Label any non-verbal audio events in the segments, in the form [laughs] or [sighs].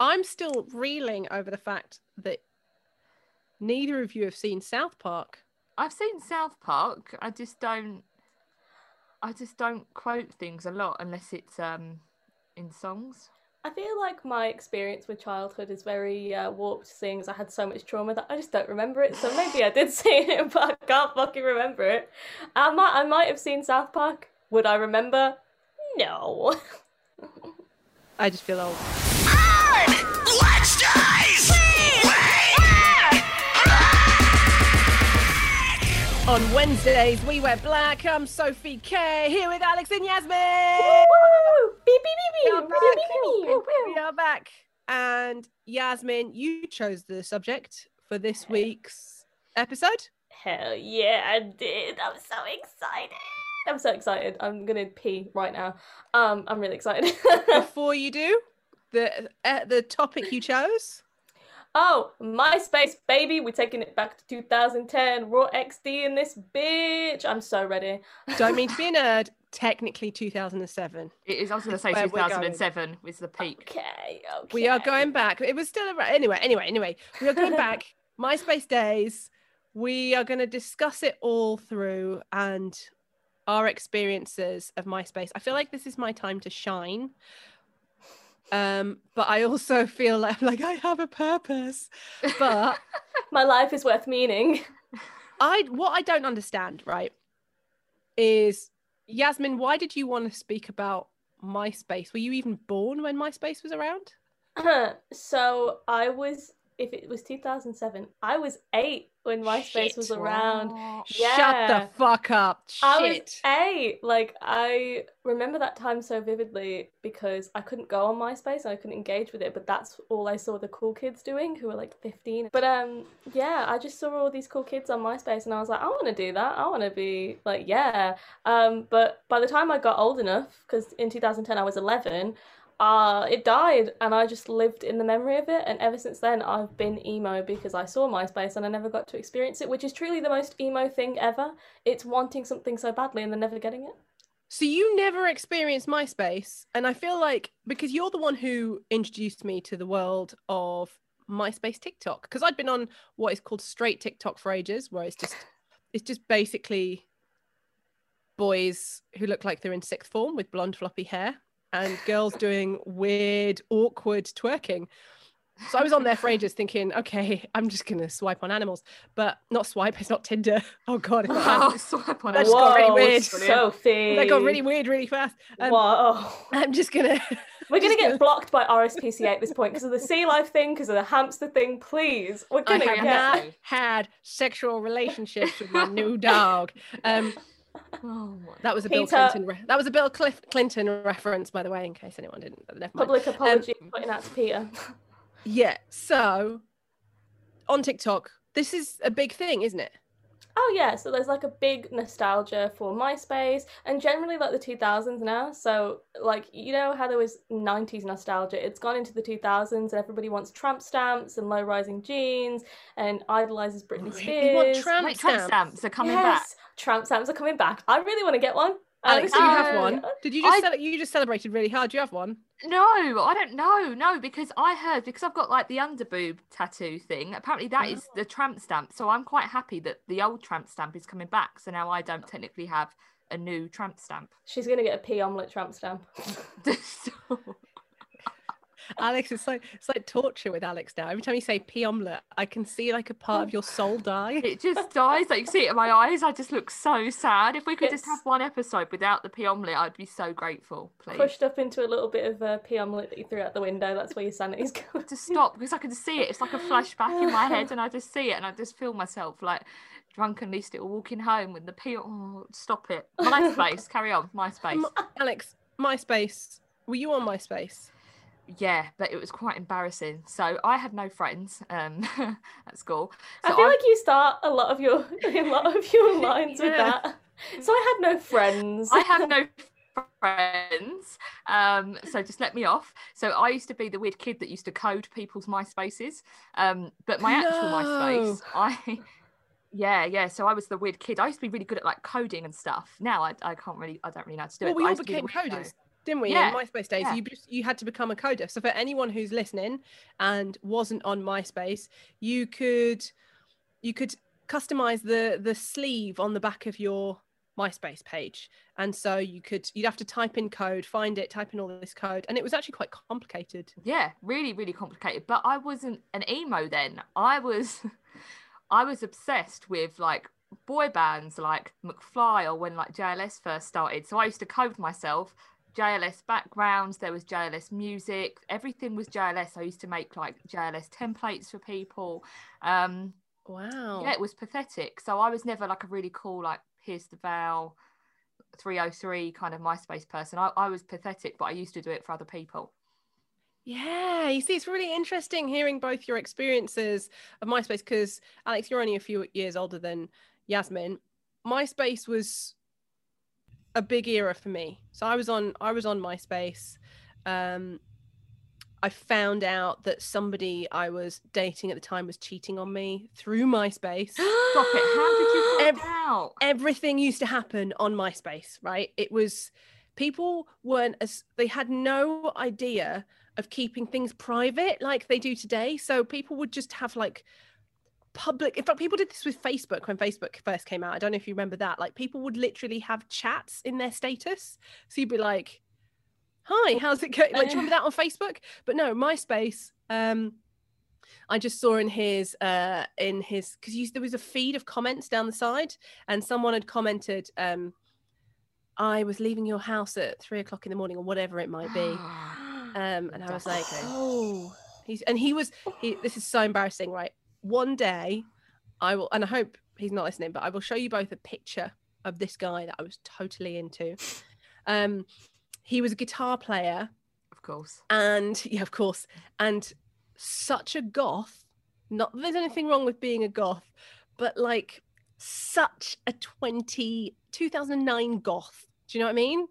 I'm still reeling over the fact that neither of you have seen South Park. I've seen South Park. I just don't. I just don't quote things a lot unless it's um in songs. I feel like my experience with childhood is very uh, warped, seeing as I had so much trauma that I just don't remember it. So maybe I did [laughs] see it, but I can't fucking remember it. I might, I might have seen South Park. Would I remember? No. [laughs] I just feel old. On Wednesdays, we wear black. I'm Sophie K here with Alex and Yasmin. Woo! Beep, beep, beep, We are beep, beep, beep, beep. We are back. And Yasmin, you chose the subject for this week's episode. Hell yeah, I did. I'm so excited. I'm so excited. I'm gonna pee right now. Um, I'm really excited. [laughs] Before you do, the uh, the topic you chose. Oh, MySpace, baby. We're taking it back to 2010. Raw XD in this bitch. I'm so ready. [laughs] Don't mean to be a nerd. Technically, 2007. It is. I was going to say Where 2007 was the peak. Okay, okay. We are going back. It was still around. Anyway, anyway, anyway. We are going back. [laughs] MySpace days. We are going to discuss it all through and our experiences of MySpace. I feel like this is my time to shine. Um, but I also [laughs] feel like, like I have a purpose. But [laughs] My life is worth meaning. [laughs] I what I don't understand, right, is Yasmin, why did you want to speak about MySpace? Were you even born when MySpace was around? so I was, if it was 2007, I was eight when MySpace Shit. was around. Shut Yeah. the fuck up. I was Shit. eight. Like I remember that time so vividly because I couldn't go on MySpace and I couldn't engage with it, but that's all I saw the cool kids doing who were like 15. But um yeah, I just saw all these cool kids on MySpace and I was like, I want to do that. I want to be like, yeah. Um but by the time I got old enough cuz in 2010 I was 11, uh, it died and I just lived in the memory of it. And ever since then, I've been emo because I saw MySpace and I never got to experience it, which is truly the most emo thing ever. It's wanting something so badly and then never getting it. So you never experienced MySpace, and I feel like because you're the one who introduced me to the world of MySpace TikTok, because I'd been on what is called straight TikTok for ages, where it's just it's just basically boys who look like they're in sixth form with blonde floppy hair and girls doing weird awkward twerking. So I was on there for ages thinking, okay, I'm just gonna swipe on animals, but not swipe. It's not Tinder. [laughs] Oh god, it's [laughs] not Oh, swipe on That it. just got really Whoa, weird. Sophie. that got really weird really fast. Um, Whoa. I'm just gonna. [laughs] We're gonna just get blocked by RSPCA at this point because of the sea life thing, because of the hamster thing. Please, we're gonna have get. not had sexual relationships with my new dog. Um, Oh, that was a Bill Clinton. Re- that was a Bill Cliff Clinton reference, by the way, in case anyone didn't. Never mind. Public apology um, putting out to Peter. Yeah. So, on TikTok, this is a big thing, isn't it? Oh yeah, so there's like a big nostalgia for MySpace and generally like the 2000s now. So like you know how there was 90s nostalgia, it's gone into the 2000s and everybody wants tramp stamps and low-rising jeans and idolizes Britney Spears. You want tramp Wait, tramp stamps? stamps are coming yes, back. tramp stamps are coming back. I really want to get one. Alex, do you have one? Did you just I- cele- you just celebrated really hard? Do you have one? No, I don't know. No, because I heard because I've got like the underboob tattoo thing. Apparently, that mm. is the tramp stamp. So I'm quite happy that the old tramp stamp is coming back. So now I don't technically have a new tramp stamp. She's gonna get a pea omelette tramp stamp. [laughs] So- Alex, it's like it's like torture with Alex now. Every time you say pea omelette, I can see like a part of your soul die. it just dies. Like you see it in my eyes. I just look so sad. If we could just have one episode without the pea omelette, I'd be so grateful. Please. Crushed up into a little bit of uh, pea omelette that you threw out the window. That's where your sanity's going. to stop because I can see it. It's like a flashback in my head, and I just see it, and I just feel myself like drunkenly still walking home with the pee. Oh, stop it! [laughs] MySpace, carry on. MySpace. M- Alex, MySpace. Were you on MySpace? Yeah, but it was quite embarrassing. So I had no friends um, [laughs] at school. So I feel like you start a lot of your [laughs] a lot of your [laughs] lines with that. So I had no friends. I have no friends. Um, so just let me off. So I used to be the weird kid that used to code people's MySpaces. Um, but my actual MySpace, I yeah, yeah. So I was the weird kid. I used to be really good at like coding and stuff. Now I, I can't really I don't really know how to do Well, it. we but all used to be the became coders, didn't we? Yeah, In MySpace days, yeah. you just, you had to become a coder. So for anyone who's listening and wasn't on MySpace, you could you could customize the the sleeve on the back of your MySpace page, and so you could you'd have to type in code, find it, type in all this code, and it was actually quite complicated. Yeah, really, really complicated. But I wasn't an emo then. I was, [laughs] I was obsessed with like boy bands like McFly or when like JLS first started. So I used to code myself JLS backgrounds. There was JLS music. Everything was JLS. I used to make like JLS templates for people. Um, Wow. yeah, it was pathetic. So I was never like a really cool like Pierce the Veil. 3OH!3 kind of MySpace person. I, I was pathetic, but I used to do it for other people. Yeah, you see, it's really interesting hearing both your experiences of MySpace because Alex, you're only a few years older than Yasmin. MySpace was a big era for me. So I was on I was on MySpace. Um I found out that somebody I was dating at the time was cheating on me through MySpace. [gasps] Stop it. How did you find Ev- out? everything used to happen on MySpace, right? It was people weren't as they had no idea of keeping things private like they do today. So people would just have like public in fact people did this with Facebook when Facebook first came out. I don't know if you remember that. Like people would literally have chats in their status. So you'd be like, Hi, how's it going? Like, do you remember that on Facebook? But no, MySpace. Um, I just saw in his uh in his because there was a feed of comments down the side, and someone had commented, um, "I was leaving your house at three o'clock in the morning, or whatever it might be." [gasps] Um, and I was like, "Oh, he's," and he was. He, this is so embarrassing, right? One day, I will, and I hope he's not listening, but I will show you both a picture of this guy that I was totally into. Um, he was a guitar player. Of course. and [laughs] yeah of course. And such a goth. Not there's anything wrong with being a goth but like such a 20 2009 goth. Do you know what i mean?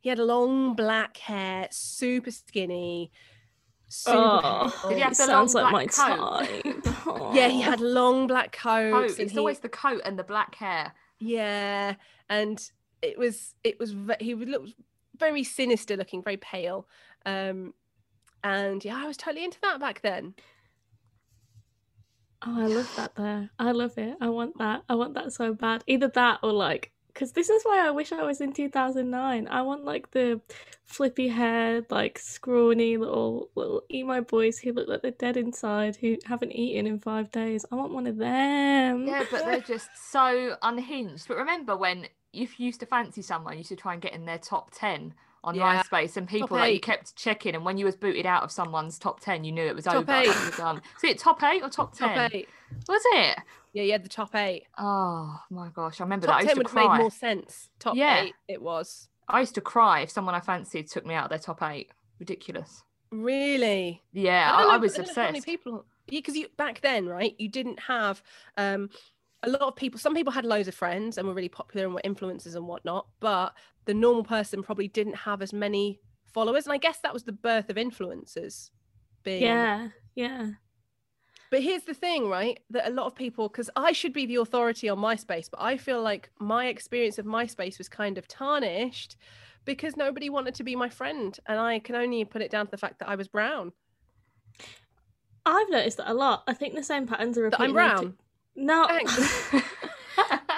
He had long black hair super skinny Oh, Did he have the sounds long like black my coat? type. [laughs] yeah he had long black Coat. coats and It's he- always the coat and the black hair. yeah and it was it was he looked very sinister looking very pale um and yeah i was totally into that back then Oh, I love that there. I love it. I want that. I want that so bad. Either that or like, because this is why I wish I was in 2009. I want like the flippy haired, like scrawny little little emo boys who look like they're dead inside, who haven't eaten in five days. I want one of them. Yeah, but they're [laughs] just so unhinged. But remember when if you used to fancy someone, you used to try and get in their top ten on Yeah. MySpace, and people Top like you kept checking, and when you was booted out of someone's top ten, you knew it was Top over. eight. it was um, done. So it top eight or top ten? top eight Was it? Yeah you had the top eight Oh my gosh, I remember top that. I 10 used would have made more sense top Yeah. eight it was I used to cry if someone I fancied took me out of their top eight. Ridiculous. really Yeah, I, don't I, was don't know how many obsessed. people yeah because you back then right you didn't have um a lot of people some people had loads of friends and were really popular and were influencers and whatnot but the normal person probably didn't have as many followers and i guess that was the birth of influencers being Yeah. Yeah. But here's the thing, right? That a lot of people, because I should be the authority on MySpace, but I feel like my experience of MySpace was kind of tarnished because nobody wanted to be my friend. And I can only put it down to the fact that I was brown. I've noticed that a lot. I think the same patterns are repeating. I'm brown. No. [laughs]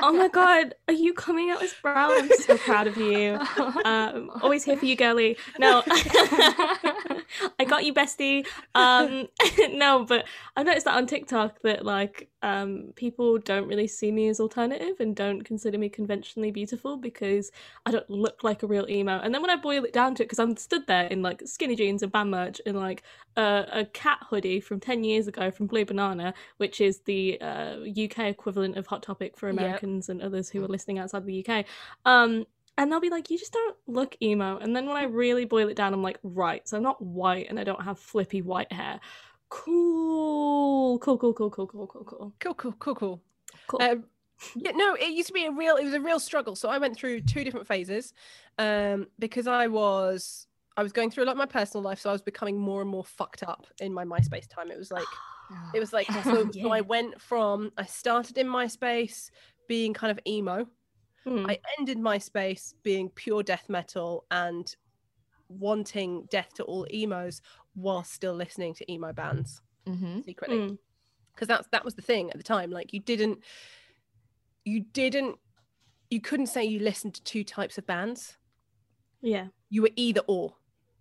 Oh my god, are you coming out as brown? I'm so proud of you. [laughs] Um, always here for you, girly. No, [laughs] [laughs] I got you, bestie. Um, no, but I noticed that on TikTok that like um, people don't really see me as alternative and don't consider me conventionally beautiful because I don't look like a real emo. And then when I boil it down to it, because I'm stood there in like skinny jeans and band merch and like a, a cat hoodie from ten years ago from Blue Banana, which is the uh, UK equivalent of Hot Topic for Yep. Americans and others who are listening outside the UK. Um, and they'll be like, you just don't look emo. And then when I really boil it down, I'm like, right, so I'm not white and I don't have flippy white hair. Cool, cool, cool, cool, cool, cool, cool, cool. Cool, cool, cool, cool. Cool. Um, yeah, no, it used to be a real. It was a real struggle. So I went through two different phases, um, because I was I was going through a lot of my personal life, so I was becoming more and more fucked up in my MySpace time. It was like [gasps] it was like so, so I went from I started in MySpace being kind of emo. Hmm. I ended MySpace being pure death metal and wanting death to all emos while still listening to emo bands hmm secretly Mm. because that's that was the thing at the time like you didn't you didn't you couldn't say you listened to two types of bands Yeah. you were either or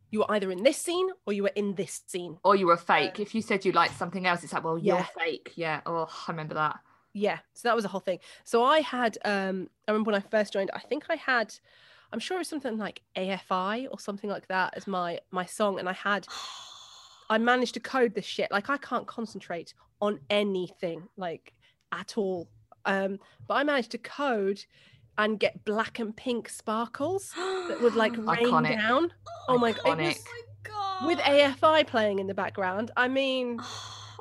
you were either in this scene or you were in this scene Or you were fake. If you said you liked something else, it's like, well, you're fake. Yeah. Oh, I remember that. yeah so that was a whole thing so i had um i remember when i first joined i think i had i'm sure it was something like afi or something like that as my my song and i had [gasps] i managed to code this shit like i can't concentrate on anything like at all um but i managed to code and get black and pink sparkles that would like [gasps] rain Iconic. down oh my god it was Iconic. with afi playing in the background i mean [sighs]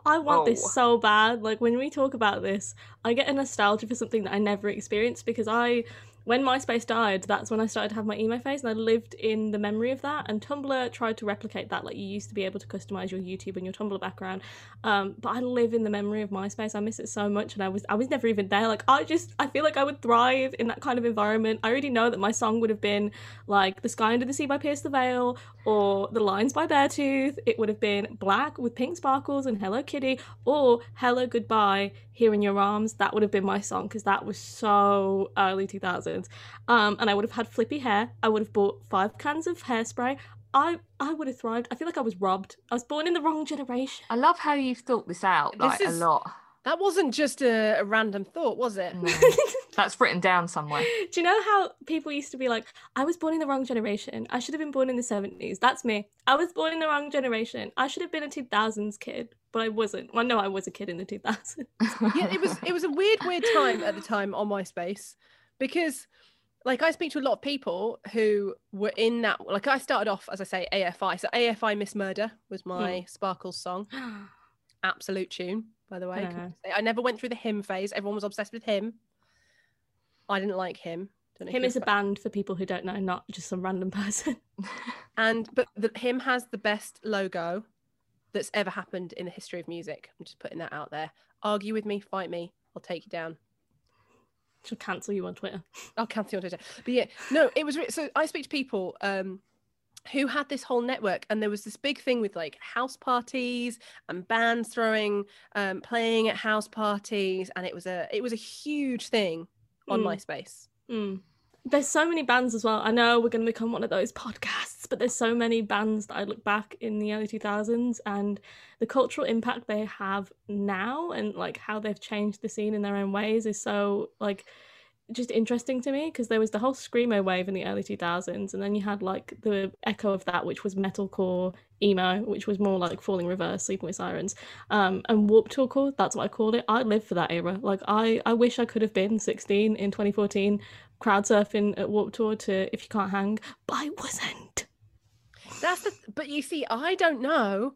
I want Oh. this so bad. Like when we talk about this, I get a nostalgia for something that I never experienced because I when MySpace died, that's when I started to have my emo phase and I lived in the memory of that. And Tumblr tried to replicate that. Like you used to be able to customize your YouTube and your Tumblr background. Um, but I live in the memory of MySpace. I miss it so much and I was I was never even there. Like I just I feel like I would thrive in that kind of environment. I already know that my song would have been like The Sky Under the Sea by Pierce the Veil or The Lines by Beartooth. It would have been Black with Pink Sparkles and Hello Kitty or Hellogoodbye Here in Your Arms. That would have been my song because that was so early 2000s. Um, and I would have had flippy hair. I would have bought five cans of hairspray. I I would have thrived. I feel like I was robbed. I was born in the wrong generation. I love how you've thought this out This like is- a lot. that wasn't just a, a random thought was it No. [laughs] That's written down somewhere. Do you know how people used to be like, I was born in the wrong generation. I should have been born in the 70s. That's me. I was born in the wrong generation. I should have been a 2000s kid, but I wasn't. Well, no, I was a kid in the 2000s. yeah it was it was a weird weird time at the time on myspace because like i speak to a lot of people who were in that like i started off as i say afi so afi miss murder was my hmm. sparkles song. [gasps] Absolute tune by the way. I never went through the him phase. Everyone was obsessed with him i didn't like him Don't know if Him is a band for people who don't know, not just some random person. [laughs] and but the, him has the best logo that's ever happened in the history of music. I'm just putting that out there. Argue with me fight me. I'll take you down She'll cancel you on Twitter. I'll cancel you on Twitter. But yeah, no, it was re- so I speak to people um who had this whole network and there was this big thing with like house parties and bands throwing um playing at house parties and it was a it was a huge thing on Mm. MySpace. Mm. There's so many bands as well. I know we're going to become one of those podcasts, but there's so many bands that I look back in the early 2000s and the cultural impact they have now and like how they've changed the scene in their own ways is so like just interesting to me because there was the whole screamo wave in the early 2000s and then you had like the echo of that which was metalcore emo which was more like falling reverse sleeping with sirens um and Warped Tour core that's what i called it i live for that era like i i wish i could have been 16 in 2014 crowd surfing at Warped Tour to if you can't hang but i wasn't That's the but you see I don't know.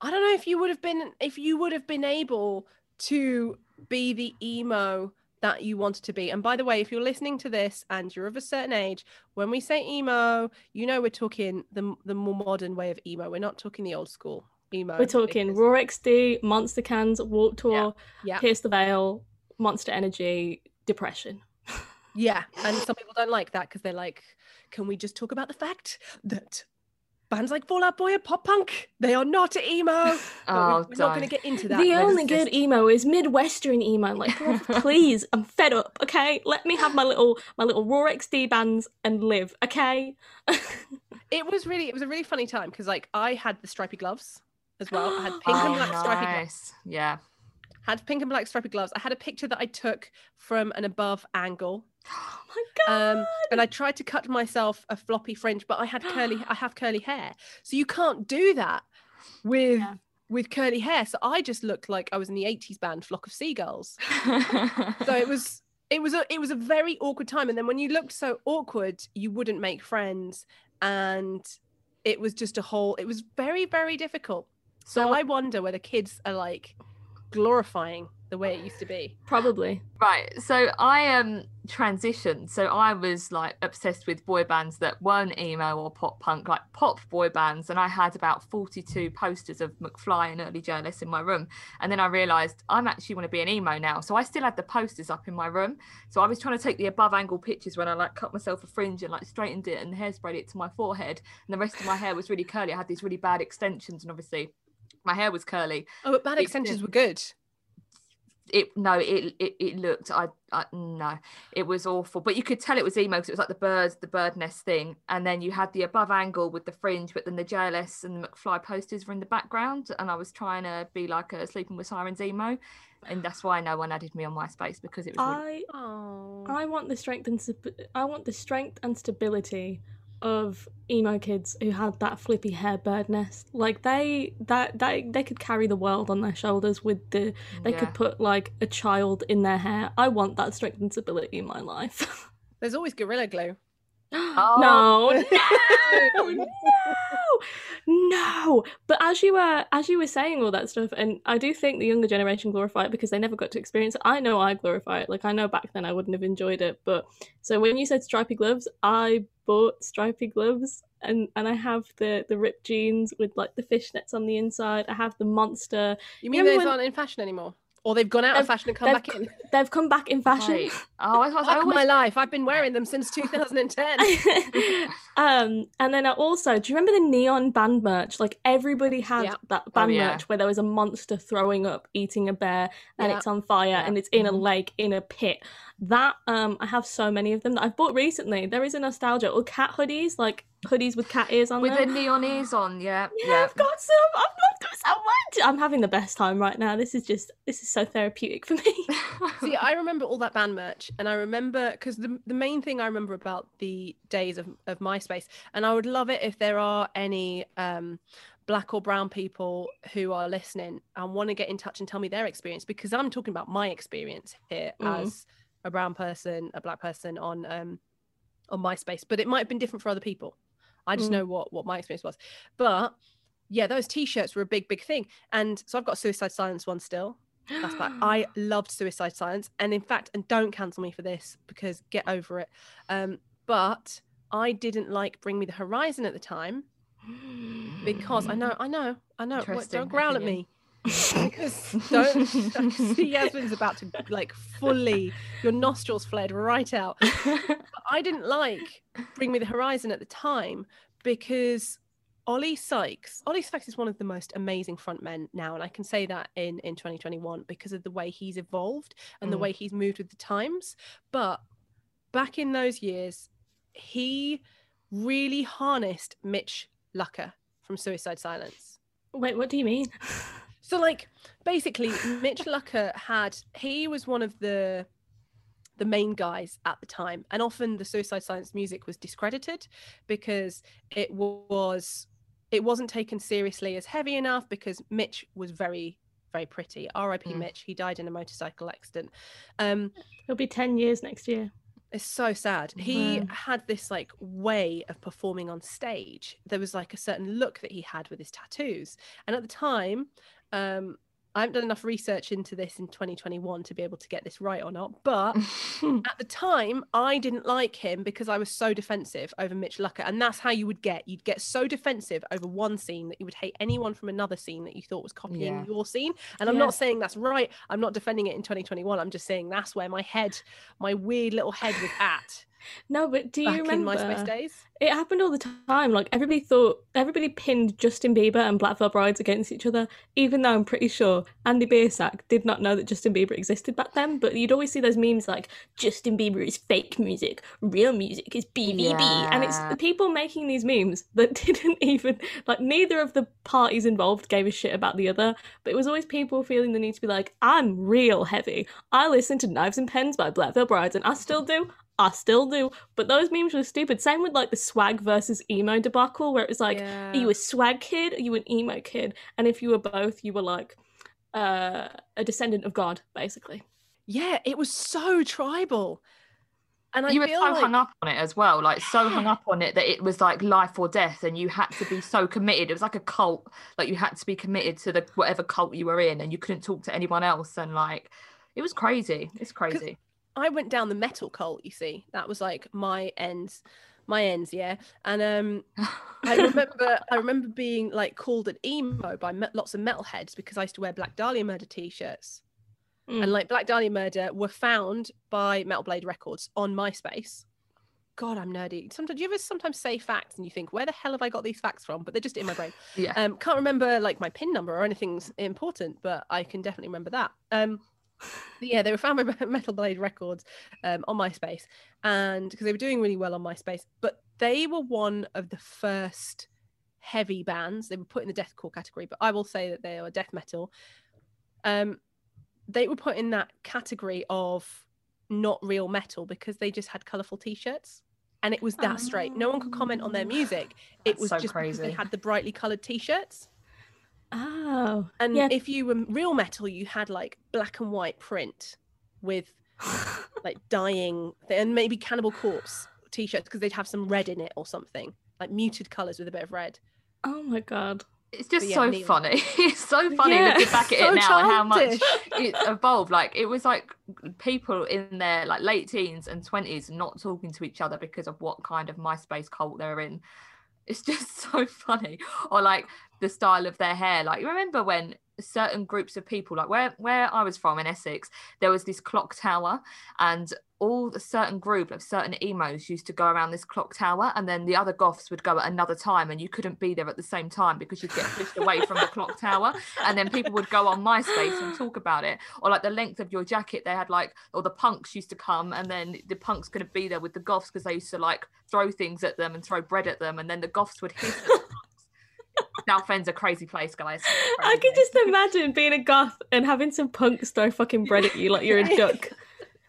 I don't know if you would have been if you would have been able to be the emo that you wanted to be. And by the way, if you're listening to this and you're of a certain age, when we say emo, you know we're talking the the more modern way of emo. We're not talking the old school emo. we're talking because- raw xd monster cans Warped Tour Yeah. pierce the veil monster energy depression Yeah, and some people don't like that because they're like, can we just talk about the fact that bands like Fall Out Boy and pop punk they are not emo? [laughs] Oh, we- we're not going to get into that. the Let's only good emo is midwestern emo like [laughs] please i'm fed up okay let me have my little my little raw xd bands and live okay [laughs] It was really, it was a really funny time because like I had the stripy gloves as well. I had [gasps] pink and Oh, black stripy gloves. nice. Yeah. Had pink and black stripy gloves. I had a picture that I took from an above angle. Oh [gasps] my god Um, and I tried to cut myself a floppy fringe, but I had curly. I [gasps] have curly hair, so you can't do that with Yeah. with curly hair. So I just looked like I was in the '80s band Flock of Seagulls. So it was [laughs] it was a it was a very awkward time. And then when you looked so awkward, you wouldn't make friends, and it was just a whole. It was very very difficult. So So I wonder whether kids are like glorifying the way it used to be. Probably. Right. So I um transitioned. So I was like obsessed with boy bands that weren't emo or pop punk, like pop boy bands. And I had about 42 posters of McFly and early JLS in my room. And then I realized I'm actually want to be an emo now. So I still had the posters up in my room. So I was trying to take the above angle pictures when I like cut myself a fringe and like straightened it and hairsprayed it to my forehead. And the rest of my hair was really curly. I had these really bad extensions and obviously my hair was curly. Oh, but bad extensions were good. It no it it, it looked I, I no it was awful. But you could tell it was emo because it was like the birds the bird nest thing. And then you had the above angle with the fringe but then the JLS and the McFly posters were in the background. And I was trying to be like a sleeping with sirens emo. And that's why no one added me on MySpace because it was really, I Oh. I want the strength and st- I want the strength and stability of emo kids who had that flippy hair bird nest. Like they that they they could carry the world on their shoulders with the they yeah. could put like a child in their hair. I want that strength and stability in my life. [laughs] There's always Gorilla Glue. Oh, no, [laughs] no, no, no. But as you were as you were saying all that stuff, and I do think the younger generation glorify it because they never got to experience it. I know I glorify it. Like I know back then I wouldn't have enjoyed it, but so when you said stripy gloves, I bought stripy gloves. And, and I have the, the ripped jeans with like the fishnets on the inside. I have the monster. You mean remember those when- aren't in fashion anymore? Or they've gone out of They've- fashion and come back in? They've come back in fashion. Right. oh I, I Fuck always my life. I've been wearing them since 2010. [laughs] um, and then I also, do you remember the neon band merch? Like everybody had Yeah. that band Oh, yeah. merch where there was a monster throwing up, eating a bear, and Yeah. it's on fire, Yeah. and it's in a Mhm. lake, in a pit. That um, I have so many of them that I've bought recently. There is a nostalgia, or cat hoodies, like hoodies with cat ears on with the them. neon ears on yeah yeah, I've got some. I've got them so much. I'm having the best time right now. This is just, this is so therapeutic for me. [laughs] See, I remember all that band merch, and I remember because the the main thing I remember about the days of, of MySpace, and I would love it if there are any um, black or brown people who are listening and want to get in touch and tell me their experience because I'm talking about my experience here Mm. as a brown person, a black person on um, on MySpace, but it might have been different for other people. I just Mm. know what what my experience was, but yeah, those t-shirts were a big big thing, and so I've got Suicide Silence one still. That's back. [gasps] I loved Suicide Silence, and in fact, and don't cancel me for this because get over it. Um, but I didn't like Bring Me the Horizon at the time [gasps] because I know, I know, I know. Don't growl at me because don't see Yasmin's about to like fully your nostrils flared right out. But [laughs] I didn't like Bring Me the Horizon at the time because Oli Sykes, Oli Sykes is one of the most amazing frontmen now, and I can say that in in 2021 because of the way he's evolved and the Mm. way he's moved with the times. But back in those years, he really harnessed Mitch Lucker from Suicide Silence. Wait, what do you mean? [laughs] So like basically Mitch Lucker had he was one of the the main guys at the time and often the Suicide Silence music was discredited because it was it wasn't taken seriously as heavy enough because Mitch was very very pretty RIP Mm. Mitch he died in a motorcycle accident um It'll be 10 years next year. it's so sad. He Wow. had this like way of performing on stage. There was like a certain look that he had with his tattoos. And at the time, um, I haven't done enough research into this in 2021 to be able to get this right or not. But [laughs] at the time, I didn't like him because I was so defensive over Mitch Lucker. And that's how you would get. You'd get so defensive over one scene that you would hate anyone from another scene that you thought was copying Yeah. your scene. And I'm Yeah. not saying that's right. I'm not defending it in 2021. I'm just saying that's where my head, my weird little head was at No, but do you back remember? in MySpace days. It happened all the time. Like everybody thought, everybody pinned Justin Bieber and Black Veil Brides against each other. Even though I'm pretty sure Andy Biersack did not know that Justin Bieber existed back then. But you'd always see those memes like Justin Bieber is fake music, real music is BVB, and it's the people making these memes that [laughs] didn't even like neither of the parties involved gave a shit about the other. But it was always people feeling the need to be like, I'm real heavy. I listen to Knives and Pens by Black Veil Brides, and I still do. I still do. But those memes were stupid. Same with like the swag versus emo debacle, where it was like, are you a swag kid? Are you an emo kid? And if you were both, you were like uh, a descendant of God, basically. yeah, it was so tribal. And I you were feel so like hung up on it as well, like so hung up on it that it was like life or death, and you had to be so committed. It was like a cult, like you had to be committed to the whatever cult you were in, and you couldn't talk to anyone else. And like, it was crazy. It's crazy. I went down the metal cult, you see. That was like my ends, my ends, yeah. And um I [laughs] remember I remember being like called an emo by me- lots of metalheads because I used to wear Black Dahlia Murder t-shirts. Mm. And like Black Dahlia Murder were found by Metal Blade Records on MySpace. God, I'm nerdy. Sometimes you ever sometimes say facts and you think, where the hell have I got these facts from? But they're just in my brain. [laughs] yeah. Um, can't remember like my pin number or anything s- important, but I can definitely remember that. Um, yeah, they were found by [laughs] Metal Blade Records um, on MySpace, and because they were doing really well on MySpace, but they were one of the first heavy bands. They were put in the deathcore category, but I will say that they are death metal. Um, they were put in that category of not real metal because they just had colorful t-shirts. And it was that straight. No one could comment on their music. it was so just because they had the brightly colored t-shirts. Oh. And Yeah. if you were real metal, you had like black and white print with [laughs] like dying and maybe Cannibal Corpse t-shirts because they'd have some red in it or something, like muted colors with a bit of red. Oh my god. It's just yeah, so neither. funny. [laughs] It's so funny Yeah, looking [laughs] back at so it now and how much it evolved. Like it was like people in their like late teens and twenties not talking to each other because of what kind of MySpace cult they're in. It's just so funny. Or like the style of their hair. Like you remember when certain groups of people, like where where I was from in Essex, there was this clock tower and all a certain group of certain emos used to go around this clock tower and then the other goths would go at another time and you couldn't be there at the same time because you'd get pushed away from the clock tower and then people would go on myspace and talk about it or like the length of your jacket they had like or the punks used to come and then the punks couldn't be there with the goths because they used to like throw things at them and throw bread at them and then the goths would hiss at Southend's a crazy place guys [laughs] I can just imagine being a goth and having some punks throw fucking bread at you like you're a [laughs] duck.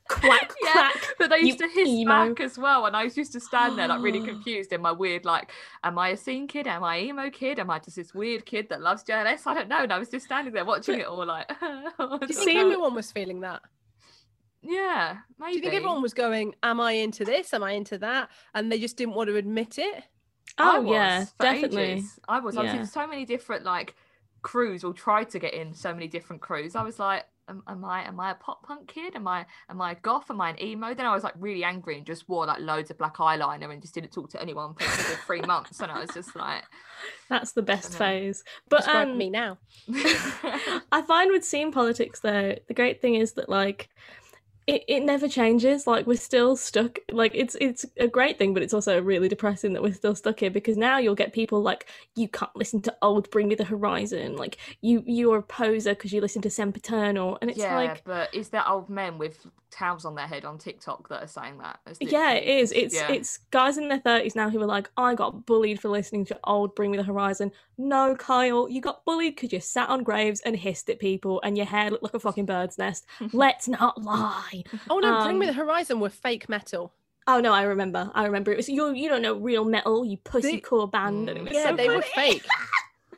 Quack, Yeah, quack. But they used to hiss emo. back as well, and I used to stand there like really [gasps] confused in my weird like, am I a scene kid? Am I emo kid? Am I just this weird kid that loves JLS? I don't know. And I was just standing there watching it all like, [laughs] Do you oh think See- everyone was feeling that? yeah, Do you think everyone was going, Am I into this? Am I into that? And they just didn't want to admit it? I Oh was, yeah, definitely. ages. I was. I was Yeah. in so many different like crews, or tried to get in so many different crews. I was like, am, am I am I a pop punk kid? Am I am I a goth? Am I an emo? Then I was like really angry and just wore like loads of black eyeliner and just didn't talk to anyone for for three [laughs] months. And I was just like, That's the best phase. But Describe um, me now. [laughs] I find with scene politics though, the great thing is that like it, it never changes. Like we're still stuck. Like it's it's a great thing, but it's also really depressing that we're still stuck here because now you'll get people like you can't listen to old Bring Me the Horizon. Like you you're a poser because you listen to Sempiternal, and it's yeah, like but is there old men with towels on their head on TikTok that are saying that? Yeah, it literally- is. It's yeah. it's guys in their thirties now who are like, I got bullied for listening to old Bring Me the Horizon. No, Kyle, you got bullied because you sat on graves and hissed at people, and your hair looked like a fucking bird's nest. [laughs] Let's not lie. Oh no, Bring Me um, the Horizon were fake metal. Oh no, I remember. I remember. It was you. You don't know real metal, you pussy They- core band, and it was Yeah, so they were fake. [laughs]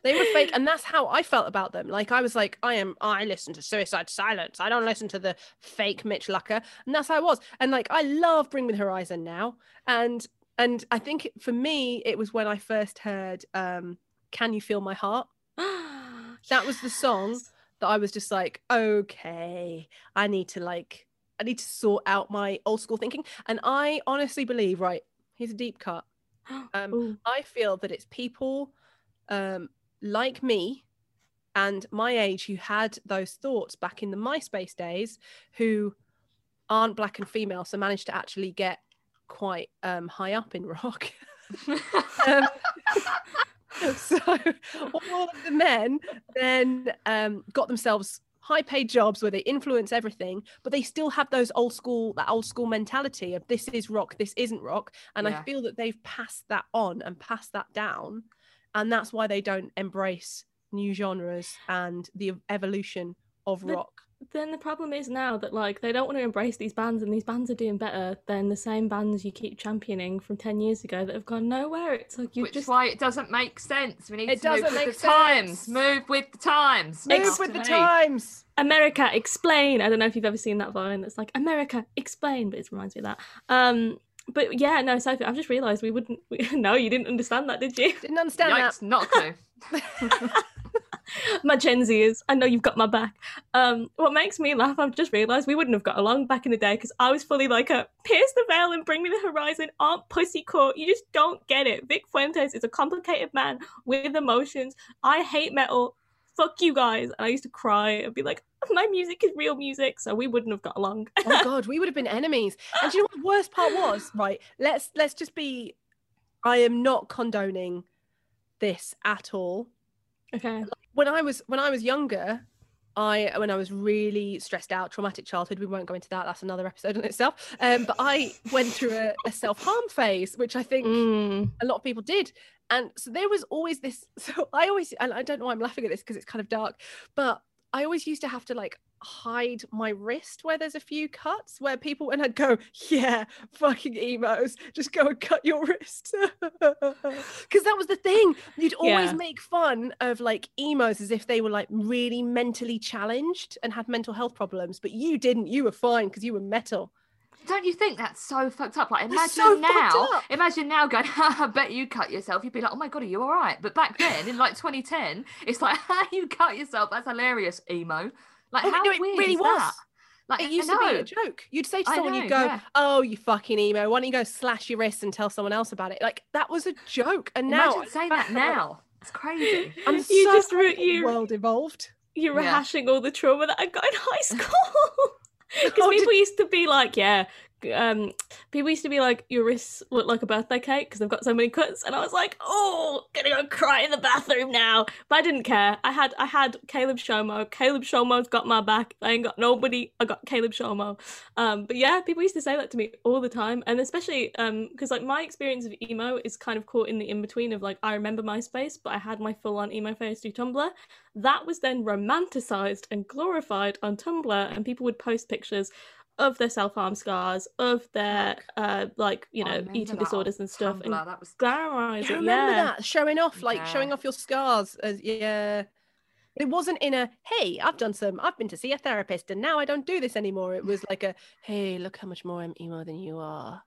They were fake, and that's how I felt about them. Like I was like, I am. I listen to Suicide Silence. I don't listen to the fake Mitch Lucker, and that's how I was. And like, I love Bring Me the Horizon now, and and I think for me, it was when I first heard um, "Can You Feel My Heart." [gasps] That was the song that I was just like, okay, I need to like, I need to sort out my old school thinking. And I honestly believe, right, here's a deep cut. [gasps] Um, Ooh. I feel that it's people um, like me and my age who had those thoughts back in the MySpace days who aren't black and female, so managed to actually get quite um, high up in rock. [laughs] um, [laughs] so all of the men then um, got themselves high paid jobs where they influence everything but they still have those old school that old school mentality of this is rock this isn't rock. And i feel that they've passed that on and passed that down and that's why they don't embrace new genres and the evolution of But- rock. Then the problem is now that like they don't want to embrace these bands, and these bands are doing better than the same bands you keep championing from ten years ago that have gone nowhere. It's like you Which just is why it doesn't make sense. We need It to move doesn't with make the times. Move with the times. Move Sounds with the times. America explain. I don't know if you've ever seen that vine that's like America explain, but it reminds me of that. Um, but yeah, no, Sophie, I've just realised we wouldn't. We, [laughs] no, you didn't understand that, did you? Didn't understand that. Not a clue. [laughs] my Gen Zers, I know you've got my back. Um, what makes me laugh, I've just realised we wouldn't have got along back in the day because I was fully like a pierce the veil and bring me the horizon. Aren't pussy core? You just don't get it. Vic Fuentes is a complicated man with emotions. I hate metal. Fuck you guys. And I used to cry and be like, my music is real music, so we wouldn't have got along. oh god, we would have been enemies. And you know what the worst part was? [laughs] Right, let's let's just be. I am not condoning this at all. okay. When I was when I was younger, I when I was really stressed out, traumatic childhood. We won't go into that. That's another episode in itself. Um, but I went through a, a self harm phase, which I think Mm. a lot of people did. And so there was always this. [laughs] So I always, and I don't know why I'm laughing at this because it's kind of dark, but I always used to have to like hide my wrist where there's a few cuts where people, and I'd go, yeah, fucking emos, just go and cut your wrist. [laughs] Because that was the thing. You'd always Yeah. make fun of like emos as if they were like really mentally challenged and had mental health problems, but you didn't. You were fine because you were metal. Don't you think that's so fucked up? Like, imagine so now, imagine now going, [laughs] I bet you cut yourself. You'd be like, oh my God, are you all right? But back then, in like 2010, it's like, [laughs] how you cut yourself? That's hilarious, emo. Like, Oh, how no, it weird really is was. that? Like, It used I to be a joke. You'd say to someone, know, you'd go, yeah. "Oh, you fucking emo! Why don't you go slash your wrist and tell someone else about it?" Like that was a joke. And now, Imagine saying that now. It's crazy. [laughs] I'm You so just glad re- you- world evolved. You're Yeah. rehashing all the trauma that I got in high school. Because Oh, people used to be like, yeah, um, people used to be like, your wrists look like a birthday cake because they've got so many cuts, and I was like, oh, gonna go cry in the bathroom now. But I didn't care. I had, I had Caleb Shomo. Caleb Shomo's got my back. I ain't got nobody. I got Caleb Shomo. Um, but yeah, people used to say that to me all the time, and especially um, because like my experience of emo is kind of caught in the in between of like I remember MySpace, but I had my full on emo phase through Tumblr that was then romanticized and glorified on Tumblr, and people would post pictures of their self harm scars, of their uh, like you know eating that disorders and stuff, and Tumblr, that was glamorize You remember Yeah, that showing off, like Yeah. showing off your scars. As yeah, it wasn't in a "Hey, I've done some. I've been to see a therapist, and now I don't do this anymore." It was like a "Hey, look how much more I'm emo than you are."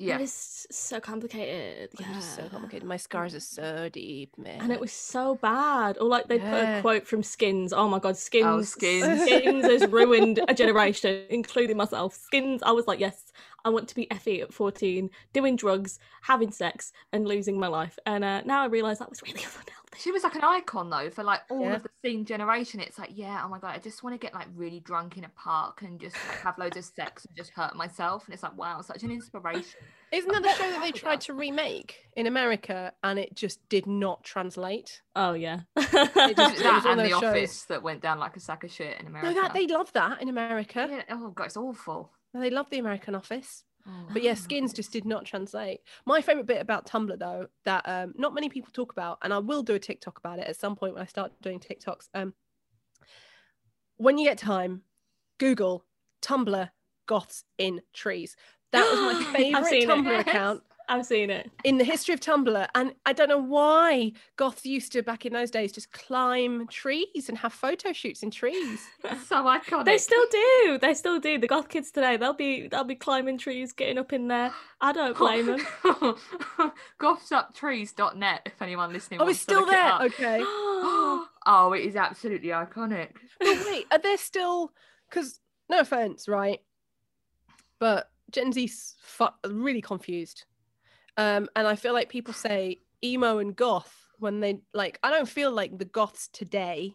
Yeah. it was so complicated. Oh, yeah, was so complicated. My scars are so deep, man. And it was so bad. Or like they put a quote from Skins. Oh my god, oh, Skins. Oh, Skins. Skins has ruined a [laughs] generation, including myself. Skins, I was like, yes, I want to be Effie at 14, doing drugs, having sex, and losing my life. And uh, now I realise that was really [laughs] unhealthy. She was like an icon though for like all Yeah. of the scene generation. It's like, yeah, oh my god, I just want to get like really drunk in a park and just like have loads of sex and just hurt myself. And it's like, wow, such an inspiration. Isn't that the show that they tried to remake in America and it just did not translate? Oh yeah. just- it it was that and The those shows- Office that went down like a sack of shit in America. No, that they love that in America. Yeah, oh god, it's awful. They love the American Office. Oh, But yeah, skins just did not translate. My favorite bit about Tumblr though, that um, not many people talk about, and I will do a TikTok about it at some point when I start doing TikToks. Um, when you get time, Google Tumblr goths in trees. That was my [gasps] favorite it. Tumblr Yes. account I've seen it. in the history of Tumblr, and I don't know why goths used to back in those days just climb trees and have photo shoots in trees. [laughs] It's so iconic. They still do. They still do. The goth kids today, they'll be they'll be climbing trees, getting up in there. I don't blame them. [laughs] Gothsuptrees.net if anyone listening Oh, wants it's to still look it there. up. Okay. [gasps] [gasps] oh, it is absolutely iconic. but wait, are there still? Because no offense, right? But Gen Z's fu- really confused, um, and I feel like people say emo and goth when they like. I don't feel like the goths today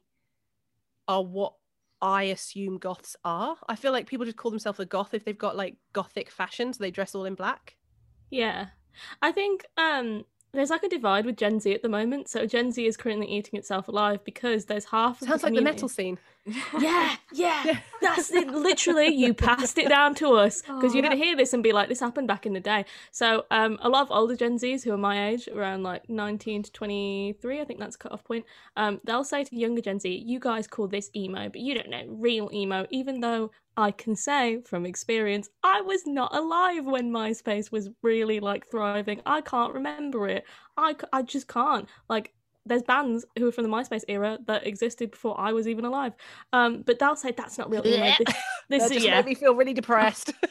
are what I assume goths are. I feel like people just call themselves a goth if they've got like gothic fashion, so they dress all in black. Yeah. I think um there's like a divide with Gen Z at the moment. So Gen Z is currently eating itself alive because there's half of the Sounds the like the metal scene. [laughs] yeah, yeah, that's it. Literally, you passed it down to us because you're Oh. gonna hear this and be like, "This happened back in the day." So, um, a lot of older Gen Zs who are my age, around like 19 to 23, I think that's cut off point. Um, they'll say to younger Gen Z, "You guys call this emo, but you don't know real emo." Even though I can say from experience, I was not alive when MySpace was really like thriving. I can't remember it. I, I just can't. Like, there's bands who are from the MySpace era that existed before I was even alive. Um, but they'll say that's not real emo. This, [laughs] this is just yeah. made me feel really depressed. [laughs]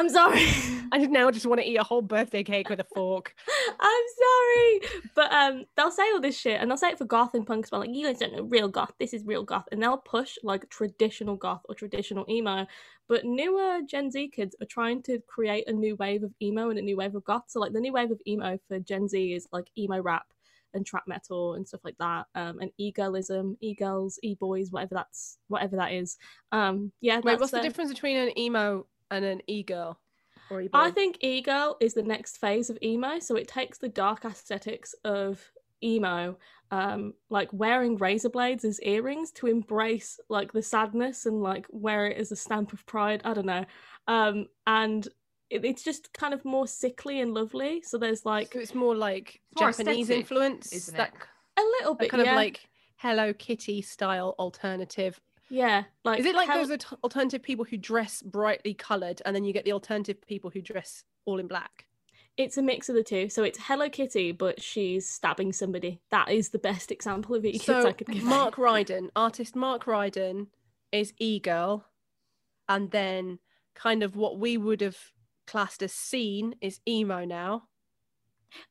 I'm sorry. [laughs] I just now just want to eat a whole birthday cake with a fork. [laughs] I'm sorry. But um they'll say all this shit and they'll say it for goth and punk as well. Like you guys don't know real goth. This is real goth. And they'll push like traditional goth or traditional emo. But newer Gen Z kids are trying to create a new wave of emo and a new wave of goth. So like the new wave of emo for Gen Z is like emo rap and trap metal and stuff like that. Um and e-girlism, e-girls, e-boys, whatever that's whatever that is. Um yeah, Wait, what's the difference between an emo and an e-girl? Or e-boy? I think e-girl is the next phase of emo. So it takes the dark aesthetics of emo, um, like wearing razor blades as earrings to embrace like the sadness and like wear it as a stamp of pride. I don't know. Um, and it, it's just kind of more sickly and lovely. So there's like so it's more like It's more Japanese influence, isn't that, it? a little that bit kind yeah. of like Hello Kitty style alternative. Yeah, like Is it like hell- those alternative people who dress brightly coloured, and then you get the alternative people who dress all in black? It's a mix of the two. So it's Hello Kitty, but she's stabbing somebody. That is the best [laughs] example of it So I could give. Mark Ryden, artist Mark Ryden, is e-girl, and then kind of what we would have classed as scene is emo now.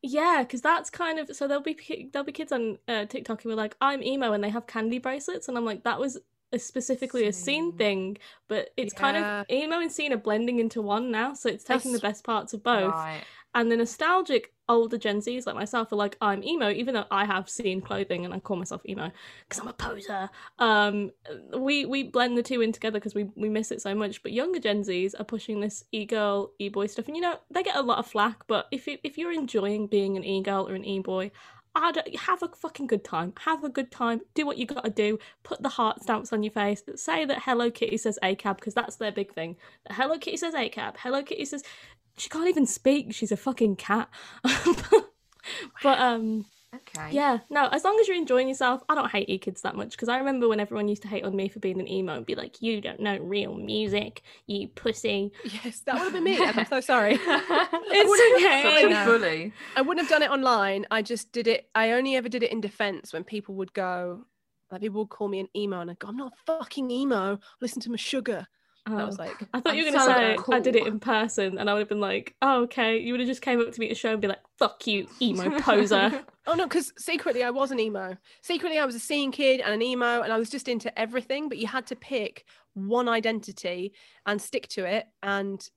Yeah, because that's kind of so there'll be there'll be kids on uh, TikTok who are like, "I'm emo," and they have candy bracelets, and I'm like, that was a specifically a scene thing, but it's kind Yeah. of emo and scene are blending into one now, so it's taking the best parts of both. Right. And the nostalgic older Gen Zs like myself are like, I'm emo, even though I have scene clothing and I call myself emo because I'm a poser. Um, we we blend the two in together because we we miss it so much. But younger Gen Zs are pushing this e girl, e boy stuff, and you know they get a lot of flack. But if you, if you're enjoying being an e girl or an e boy. Have a fucking good time. Have a good time. Do what you gotta do. Put the heart stamps on your face. Say that Hello Kitty says ACAB because that's their big thing. Hello Kitty says ACAB. Hello Kitty says she can't even speak. She's a fucking cat. [laughs] but um, Okay. yeah, no. As long as you're enjoying yourself, I don't hate e kids that much because I remember when everyone used to hate on me for being an emo and be like, "You don't know real music, you pussy." Yes, that would have been me. I'm so sorry. [laughs] It's okay. Such a bully. I wouldn't have done it online. I just did it. I only ever did it in defense when people would go, like people would call me an emo, and I go, I'm not fucking emo. Listen to my sugar. I was Oh. like, I thought you were gonna so say I did it in person, and I would have been like, "Oh, okay." You would have just came up to me at a show and be like, "Fuck you, emo poser." [laughs] oh no, because secretly I was an emo. Secretly I was a scene kid and an emo, and I was just into everything. But you had to pick one identity and stick to it. And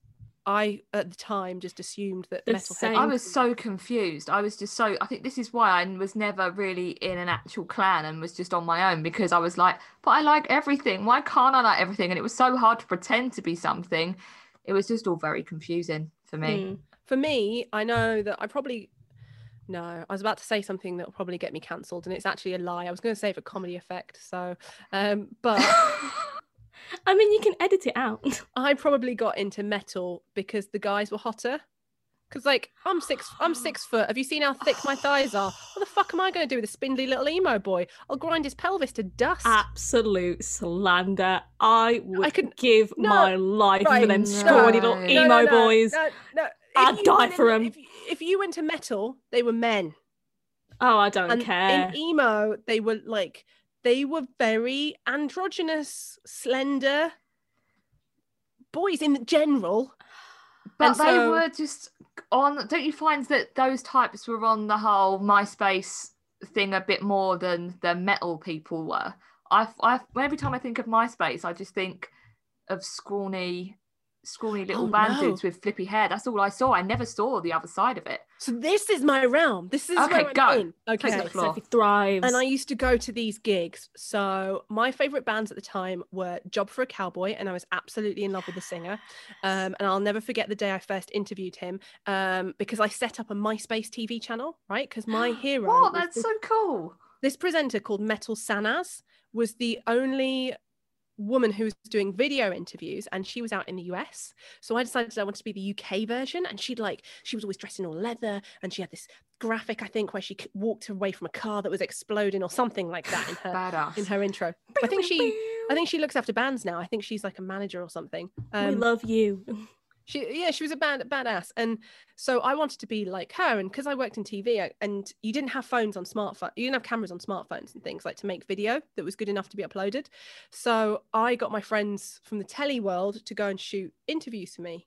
I, at the time, just assumed that The metalhead. same. I was so confused. I was just so. I think this is why I was never really in an actual clan and was just on my own because I was like, but I like everything. Why can't I like everything? And it was so hard to pretend to be something. It was just all very confusing for me. Mm. For me, I know that I probably. No, I was about to say something that will probably get me cancelled, and it's actually a lie. I was going to say for comedy effect. So, um, but [laughs] [laughs] I mean, you can edit it out. [laughs] I probably got into metal because the guys were hotter. Because like I'm six, I'm six [gasps] foot. Have you seen how thick my thighs are? What the fuck am I going to do with a spindly little emo boy? I'll grind his pelvis to dust. Absolute slander. I would I could- give No, my life for them no. scrawny little No, emo boys. No, no. If I'd die for them. If, if you went to metal, they were men, Oh, I don't and care. in emo, they were like they were very androgynous, slender boys in general. But And they so- were just on. Don't you find that those types were on the whole MySpace thing a bit more than the metal people were? I, I every time I think of MySpace, I just think of scrawny, scrawny little Oh, band no. dudes with flippy hair. That's all I saw. I never saw the other side of it. So this is my realm. This is Okay, where I'm go. in. Take Okay. the floor. Sophie thrives. And I used to go to these gigs. So my favorite bands at the time were Job for a Cowboy, and I was absolutely in love with the singer. Um, and I'll never forget the day I first interviewed him um, because I set up a MySpace TV channel, right? Because my [gasps] hero, What? was That's this, so cool. this presenter called Metal Sanaz, was the only woman who was doing video interviews and she was out in the US. So I decided I wanted to be the UK version. And she'd like, she was always dressed in all leather and she had this graphic, I think, where she walked away from a car that was exploding or something like that in her Badass. in her intro. I think she I think she looks after bands now. I think she's like a manager or something. Um, we love you. She yeah she was a bad badass and so i wanted to be like her and because i worked in tv and you didn't have phones on smartphone you didn't have cameras on smartphones and things like to make video that was good enough to be uploaded. So i got my friends from the telly world to go and shoot interviews for me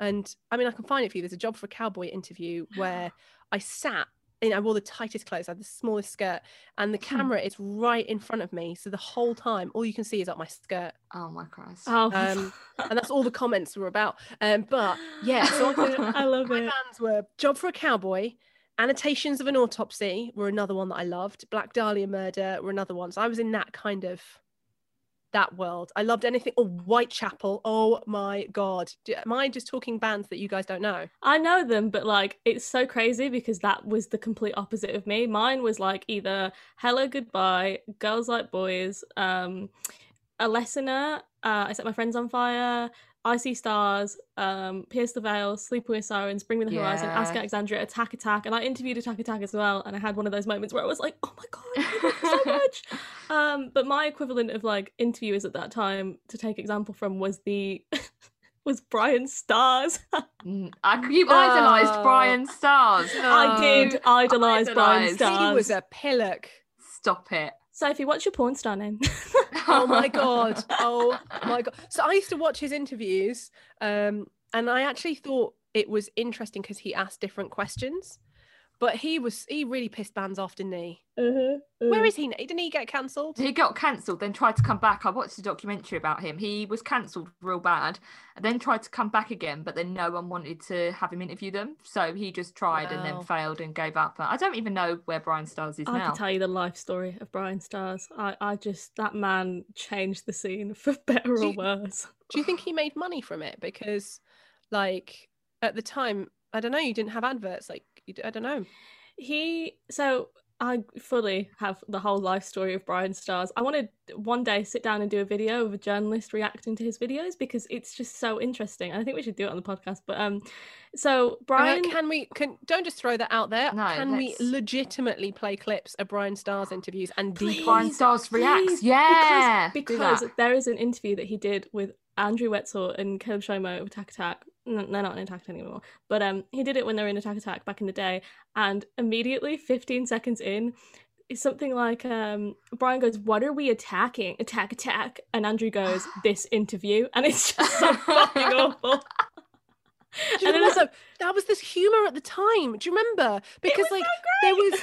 and i mean i can find it for you. There's a job for a cowboy interview [gasps] where i sat I wore the tightest clothes, I had the smallest skirt, and the hmm. camera is right in front of me. So the whole time, all you can see is up my skirt. Oh my Christ! Oh, um, [laughs] and that's all the comments were about. Um, but yeah, so I, I love my it. bands were "Job for a Cowboy," "Annotations of an Autopsy" were another one that I loved. "Black Dahlia Murder" were another one. So I was in that kind of that world. I loved anything. Oh, Whitechapel. Oh my god. Do, am I just talking bands that you guys don't know? I know them, but like it's so crazy because that was the complete opposite of me. Mine was like either Hellogoodbye, Girls Like Boys, um, Alesana, uh, I set my friends on fire, I See Stars, um, Pierce the Veil, Sleep with Sirens, Bring Me the Horizon, yeah. Ask Alexandria, Attack Attack, and I interviewed Attack Attack as well, and I had one of those moments where I was like, oh my god, I love so [laughs] much. Um, but my equivalent of like interviewers at that time to take example from was the [laughs] was Bryan Stars. Mm, I, you idolized Bryan Stars. I did idolize Bryan Stars. He was a pillock. Stop it. Sophie, what's your porn star name? [laughs] oh my [laughs] god! Oh my god! So I used to watch his interviews, um, and I actually thought it was interesting because he asked different questions. But he was he really pissed bands off, didn't he? Mm-hmm, Where is he? Didn't he get cancelled? He got cancelled, then tried to come back. I watched a documentary about him. He was cancelled real bad, and then tried to come back again, but then no one wanted to have him interview them, so he just tried wow. and then failed and gave up. I don't even know where Bryan Stars is I now. I can tell you the life story of Bryan Stars. I, I just that man changed the scene [laughs] for better or worse. Do you think he made money from it? Because, like, at the time, I don't know. You didn't have adverts. Like, I don't know. He so I fully have the whole life story of Bryan Stars. I want to one day sit down and do a video of a journalist reacting to his videos because it's just so interesting. I think we should do it on the podcast. But um, so Bryan, uh, can we can don't just throw that out there? No, can let's... we legitimately play clips of Bryan Stars interviews and please, Bryan Stars reacts? Yeah, because, because there is an interview that he did with Andrew Wetzel and Caleb Shomo of Attack Attack they're not in Attack anymore. But um, he did it when they were in Attack Attack back in the day, and immediately, 15 seconds in, is something like um, Bryan goes, "What are we attacking? Attack, attack!" And Andrew goes, [gasps] "This interview," and it's [laughs] just so fucking awful. and then also, that was this humor at the time. Do you remember? Because like so there was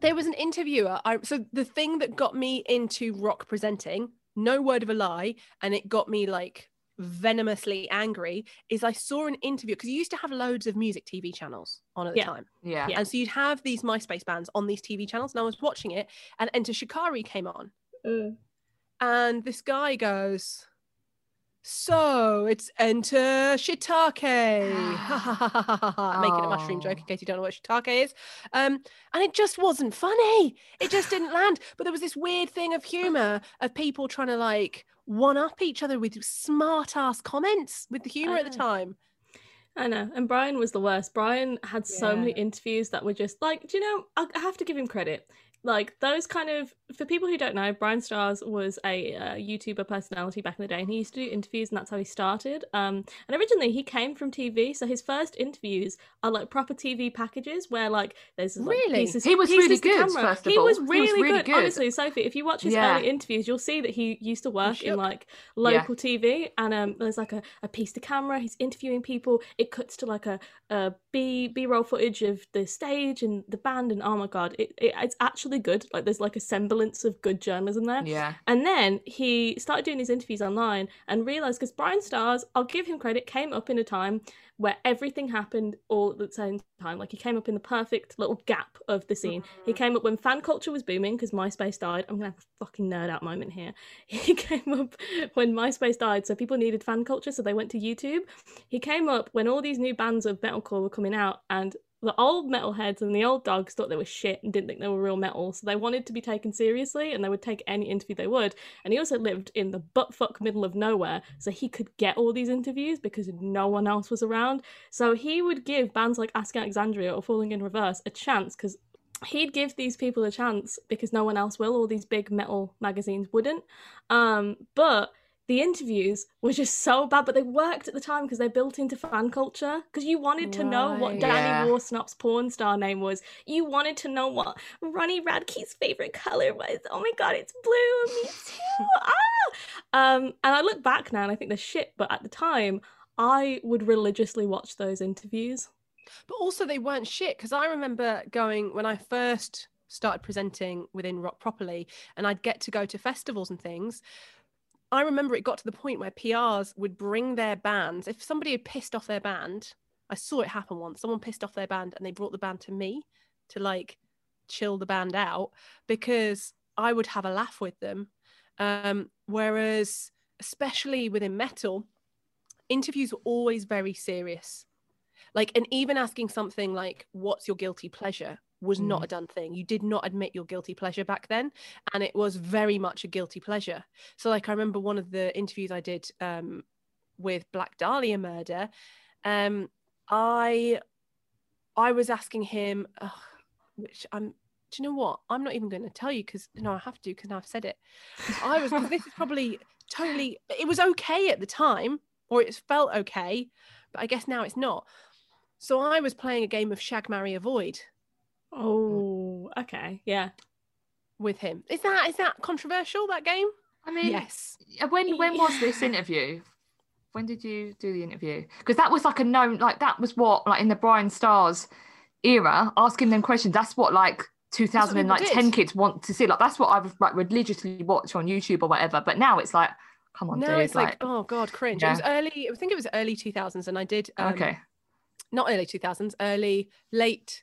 there was an interviewer. I, so the thing that got me into rock presenting, no word of a lie, and it got me like venomously angry is I saw an interview because you used to have loads of music TV channels on at the yeah. time. Yeah. And so you'd have these MySpace bands on these TV channels, and I was watching it, and Enter Shikari came on. Mm. And this guy goes, So it's Enter Shiitake. [laughs] Making a mushroom joke in case you don't know what shiitake is. Um, and it just wasn't funny. It just didn't land. But there was this weird thing of humor of people trying to like one up each other with smart ass comments with the humor at the time. I know. And Bryan was the worst. Bryan had so yeah. many interviews that were just like, do you know, I have to give him credit like those kind of for people who don't know bryan stars was a uh, youtuber personality back in the day and he used to do interviews and that's how he started um and originally he came from tv so his first interviews are like proper tv packages where like there's like, really pieces, he was really good first he all. was really, he was really good. good. honestly sophie if you watch his yeah. early interviews you'll see that he used to work in like local yeah. tv and um there's like a, a piece to camera he's interviewing people it cuts to like a, a b b-roll footage of the stage and the band and oh my god it, it it's actually good. Like there's like a semblance of good journalism there. Yeah. And then he started doing these interviews online and realized because Bryan Stars, I'll give him credit, came up in a time where everything happened all at the same time. Like he came up in the perfect little gap of the scene. Mm-hmm. He came up when fan culture was booming because MySpace died. I'm gonna have a fucking nerd out moment here. [laughs] He came up when MySpace died, so people needed fan culture, so they went to YouTube. He came up when all these new bands of metalcore were coming out, and the old metalheads and the old dogs thought they were shit and didn't think they were real metal, so they wanted to be taken seriously and they would take any interview they would. And he also lived in the buttfuck middle of nowhere, so he could get all these interviews because no one else was around. So he would give bands like Asking Alexandria or Falling in Reverse a chance because he'd give these people a chance because no one else will. All these big metal magazines wouldn't. Um, but the interviews were just so bad, but they worked at the time because they're built into fan culture. Because you wanted to know what Danny Yeah. Worsnop's porn star name was. You wanted to know what Ronnie Radke's favorite color was. Oh my god, it's blue. Me too. [laughs] ah! Um, and I look back now and I think they're shit, but at the time, I would religiously watch those interviews. But also, they weren't shit because I remember going when I first started presenting within Rock properly, and I'd get to go to festivals and things. I remember it got to the point where PRs would bring their bands. If somebody had pissed off their band, I saw it happen once. Someone pissed off their band and they brought the band to me to like chill the band out because I would have a laugh with them. Um, whereas, especially within metal, interviews were always very serious like and even asking something like what's your guilty pleasure was not a done thing. You did not admit your guilty pleasure back then and it was very much a guilty pleasure. So like i remember one of the interviews i did um with black dahlia murder um i i was asking him which i'm do you know what? I'm not even going to tell you because no i have to because now i've said it. I was. this is probably totally it was okay at the time or it felt okay but i guess now it's not. So I was playing a game of Shag Marry Avoid Oh, okay, yeah. with him. Is that is that controversial that game? I mean, Yes. uh, when when was this [laughs] interview? When did you do the interview? Because that was like a known, like that was what like in the Bryan Stars era, asking them questions. That's what like people 2010 did. kids want to see. Like that's what I was like religiously watch on YouTube or whatever. But now it's like, come on, now dude. it's like, oh god, cringe. It was early. I think it was early 2000s, and I did um, okay, not early 2000s, early late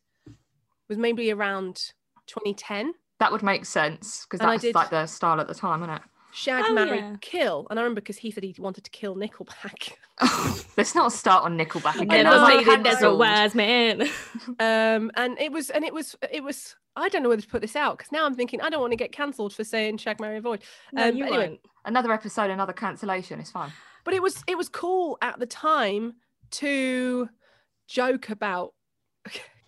was maybe around 2010. that would make sense because And I that's did- like the style at the time, isn't it? Shag Oh, Marry yeah. Kill, and I remember because he said he wanted to kill Nickelback. [laughs] Let's not start on Nickelback again. know, That was, like, made in cancelled. Where's man? [laughs] um, and it was and it was it was. I don't know whether to put this out because now I'm thinking I don't want to get cancelled for saying Shag Marry Avoid. no, Um, you but anyway, won't. Another episode, another cancellation. It's fine. but it was it was cool at the time to joke about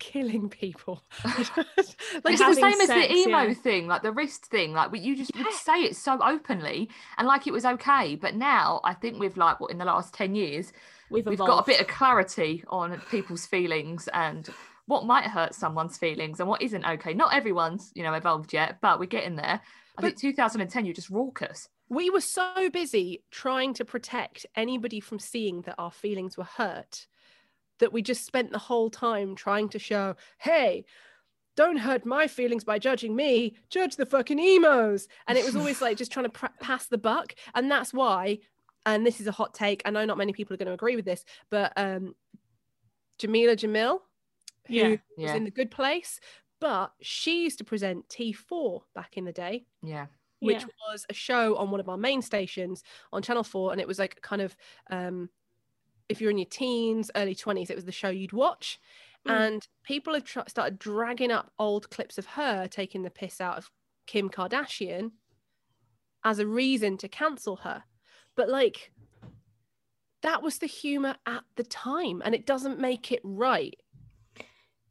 killing people [laughs] [laughs] like it's the same as the emo yeah. thing, like the wrist thing. Like you just would say it so openly and like it was okay. But now I think we've like what in the last ten years We've, we've got a bit of clarity on people's feelings and what might hurt someone's feelings and what isn't okay. Not everyone's you know evolved yet, but we're getting there. I think 2010 you're just raucous. we were so busy trying to protect anybody from seeing that our feelings were hurt that we just spent the whole time trying to show hey don't hurt my feelings by judging me judge the fucking emos and it was always like just trying to pr- pass the buck and that's why and this is a hot take i know not many people are going to agree with this but um jameela jamil who Yeah. was Yeah. in the good place but she used to present t4 back in the day Yeah. which Yeah. was a show on one of our main stations on Channel 4. And it was like kind of, um, if you're in your teens, early 20s, it was the show you'd watch. Mm. And people have tr- started dragging up old clips of her taking the piss out of Kim Kardashian as a reason to cancel her. But like, that was the humor at the time, and it doesn't make it right.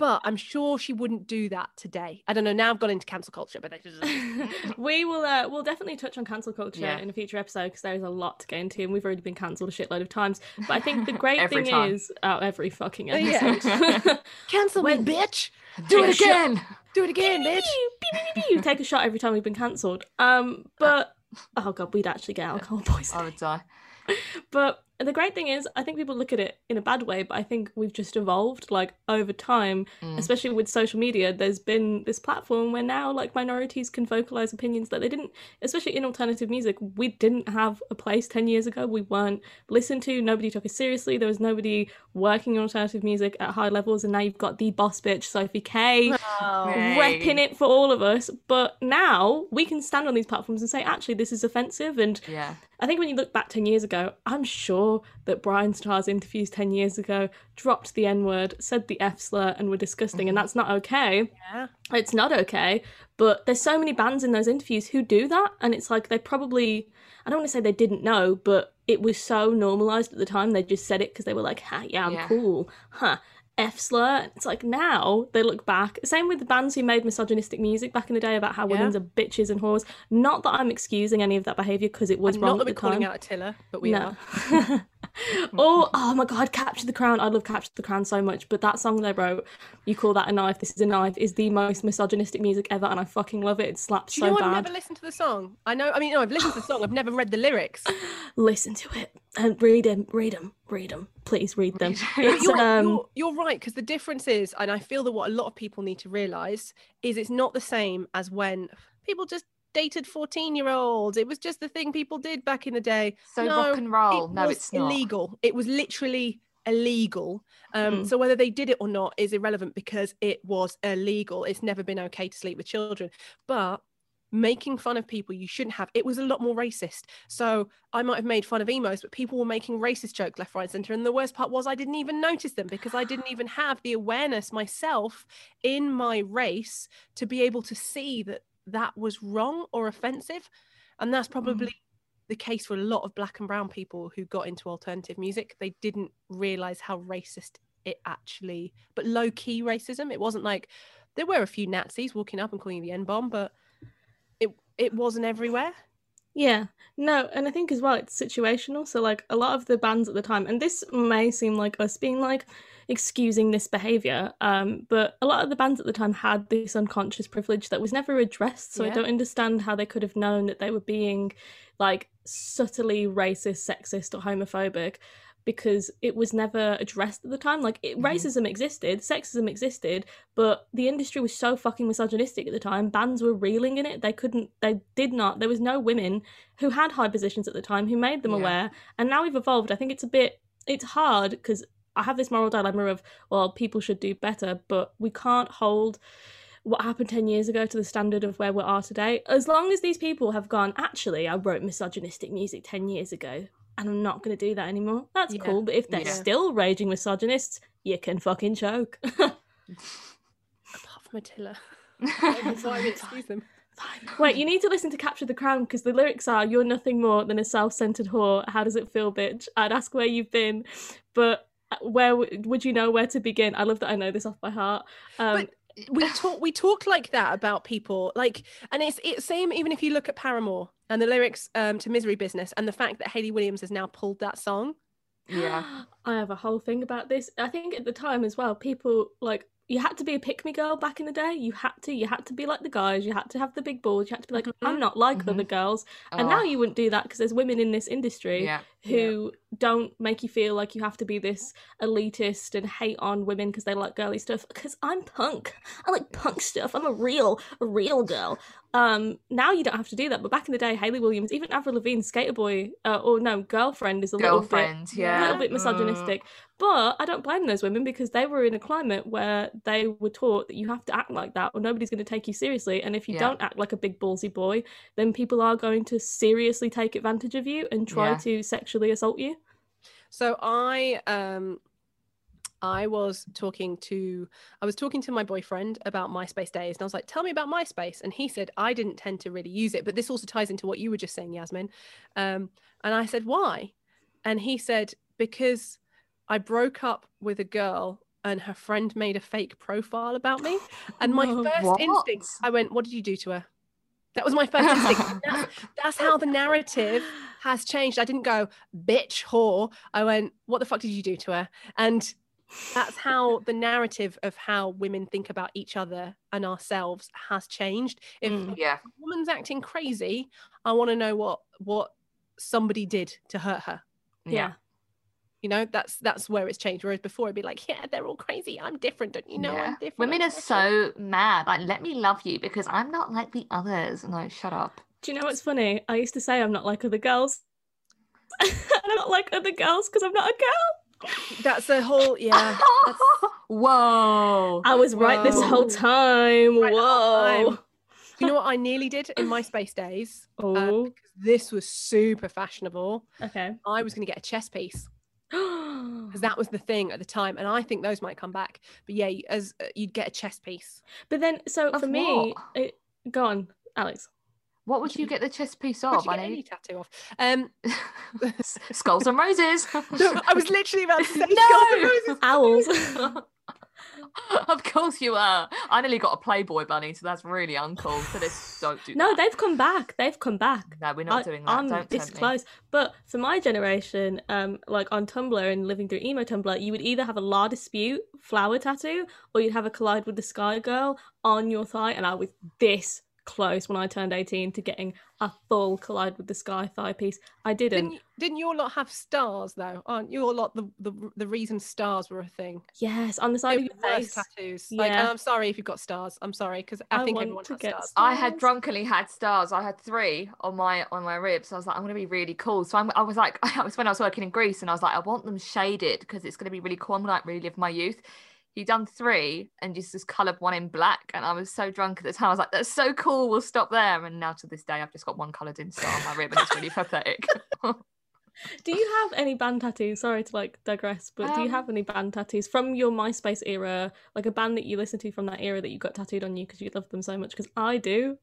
But I'm sure she wouldn't do that today. I don't know. Now I've gone into cancel culture, but [laughs] [laughs] we will uh, we'll definitely touch on cancel culture Yeah. in a future episode because there is a lot to get into and we've already been cancelled a shitload of times but i think the [laughs] great thing time. is oh, every fucking Yeah. episode cancel When- me, bitch. Do it shot. again. Do it again, bitch. you take a shot every time we've been cancelled um but oh god we'd actually get alcohol poisoning. I would die. but the great thing is i think people look at it in a bad way but i think we've just evolved like over time Mm. especially with social media. There's been this platform where now like minorities can vocalize opinions that they didn't especially in alternative music. We didn't have a place 10 years ago. We weren't listened to. Nobody took us seriously. There was nobody working in alternative music at high levels. And now you've got the boss bitch sophie k Hey. repping it for all of us. But now we can stand on these platforms and say actually this is offensive and Yeah. I think when you look back 10 years ago, I'm sure that Bryan Stars' interviews 10 years ago dropped the N word, said the F slur, and were disgusting, and mm-hmm. that's not okay. Yeah. It's not okay. But there's so many bands in those interviews who do that, and it's like they probably, I don't want to say they didn't know, but it was so normalized at the time, they just said it because they were like, ha, yeah, I'm Yeah. cool. Huh. F slur. It's like now they look back. Same with the bands who made misogynistic music back in the day about how Yeah. women's are bitches and whores. Not that I'm excusing any of that behavior because it was And wrong not that at we're the calling time. out Attila, but we no. are. [laughs] [laughs] or oh my god, Capture the Crown. I love Capture the Crown so much, but that song they wrote, You Call That a Knife, This is a Knife, is the most misogynistic music ever, and I fucking love it. It slaps Do you so know I've never listened to the song? I know. I mean, no, I've listened to the song. I've never read the lyrics. [sighs] Listen to it and read them, read them, read them. Please read them. Read 'em. It's, you're, um, you're, you're right because the difference is, and I feel that what a lot of people need to realize is it's not the same as when people just dated 14 year olds. It was just the thing people did back in the day. So No, rock and roll. it No, was it's not. illegal. It was literally illegal. Um, Mm. So whether they did it or not is irrelevant because it was illegal. It's never been okay to sleep with children. But making fun of people you shouldn't have it was a lot more racist so i might have made fun of emos but people were making racist jokes left right center and the worst part was i didn't even notice them because i didn't even have the awareness myself in my race to be able to see that that was wrong or offensive. And that's hmm. probably the case for a lot of black and brown people who got into alternative music. They didn't realize how racist it actually but low key racism. It wasn't like there were a few nazis walking up and calling you the n-bomb but it it wasn't everywhere Yeah, no, and I think as well it's situational. So like a lot of the bands at the time, and this may seem like us being like excusing this behavior, um, but a lot of the bands at the time had this unconscious privilege that was never addressed. So I don't understand how they could have known that they were being like subtly racist, sexist, or homophobic. Because it was never addressed at the time. Like, it, Mhm. racism existed, sexism existed, but the industry was so fucking misogynistic at the time. Bands were reeling in it. They couldn't, they did not. There was no women who had high positions at the time who made them Yeah. aware. And now we've evolved. I think it's a bit, it's hard because I have this moral dilemma of, well, people should do better, but we can't hold what happened 10 years ago to the standard of where we are today. As long as these people have gone, actually, I wrote misogynistic music 10 years ago. And I'm not going to do that anymore. That's Yeah. cool. But if they're Yeah. still raging misogynists, you can fucking choke. [laughs] apart from attila so excuse them Fine. Wait, you need to listen to Capture the Crown because the lyrics are You're nothing more than a self centered whore. How does it feel, bitch? I'd ask where you've been, but uh, where w- would you know where to begin? I love that I know this off by heart. Um, But we talk we talk like that about people like and it's it's same even if you look at paramore and the lyrics um to misery business and the fact that hayley williams has now pulled that song Yeah. [gasps] I have a whole thing about this. I think at the time as well, people like you had to be a pick me girl back in the day. You had to, you had to be like the guys. You had to have the big balls. You had to be like, I'm not like Mhm. other girls. And now Oh, you wouldn't do that because there's women in this industry Yeah. Who don't make you feel like you have to be this elitist and hate on women because they like girly stuff. Because I'm punk. I like punk stuff. I'm a real, a real girl. Um, now you don't have to do that. But back in the day, Hayley Williams, even Avril Lavigne, Skater Boy, uh, or no, girlfriend is a little bit Yeah. a little bit Mm. misogynistic. But I don't blame those women because they were in a climate where they were taught that you have to act like that or nobody's going to take you seriously. And if you Yeah. don't act like a big ballsy boy, then people are going to seriously take advantage of you and try Yeah. to sexually assault you. So I um I was talking to I was talking to my boyfriend about MySpace days and I was like, tell me about MySpace. And he said, I didn't tend to really use it, but this also ties into what you were just saying, Yasmin. Um, and I said, why? And he said, because I broke up with a girl and her friend made a fake profile about me. [laughs] And my first What? instinct, I went, what did you do to her? That was my first instinct. [laughs] That's, that's how the narrative has changed. I didn't go, bitch, whore. I went, what the fuck did you do to her? And that's how the narrative of how women think about each other and ourselves has changed. If Mm. Yeah. a woman's acting crazy, I want to know what what somebody did to hurt her. Yeah. You know, that's that's where it's changed. Whereas before it'd be like, yeah, they're all crazy. I'm different, don't you know? Yeah. I'm different. Women I'm are special." so mad. Like, let me love you because I'm not like the others. And No, shut up. Do you know what's funny? I used to say I'm not like other girls. and [laughs] I'm not like other girls because I'm not a girl. That's the whole yeah. [laughs] Whoa. I was right this whole time. Right the whole Whoa. time. You know what I nearly did in my space days? Um, Oh, because this was super fashionable. okay. I was going to get a chess piece [gasps] because that was the thing at the time, and I think those might come back. But yeah, as uh, you'd get a chess piece. but then, so Of for me, what? it, go on, Alex. What would you get the chest piece Would of? you I get any need tattoo off? Um, [laughs] skulls and roses. [laughs] no, I was literally about to say [laughs] No! Skulls and Roses. Owls. [laughs] of course you are. I nearly got a Playboy bunny, so that's really uncool. So this [sighs] don't do no, that. they've come back. They've come back. No, we're not I- doing that. I'm don't this close. But for my generation, um, like on Tumblr and living through emo Tumblr, you would either have a La Dispute flower tattoo or you'd have a collide with the sky girl on your thigh. And I was this close when I turned 18 to getting a full collide with the sky thigh piece. I didn't. Didn't, you- didn't your lot have stars though? Aren't your lot the, the the reason stars were a thing? Yes, on the side They of were your face. tattoos. Like, Yeah. I'm sorry if you've got stars. I'm sorry because I, I think everyone to has get stars. I had drunkenly had stars. I had three on my on my ribs. I was like, I'm gonna be really cool. So I'm, I was like, [laughs] I was when I was working in Greece, and I was like, I want them shaded because it's gonna be really cool. I'm gonna like relive my youth. He done three and just just coloured one in black, and I was so drunk at the time. I was like, that's so cool. We'll stop there. And now to this day, I've just got one coloured in star on my rib, and it's really [laughs] pathetic. [laughs] Do you have any band tattoos? Sorry to like digress, but do you Um, have any band tattoos from your MySpace era? Like a band that you listened to from that era that you got tattooed on you because you loved them so much? Because I do.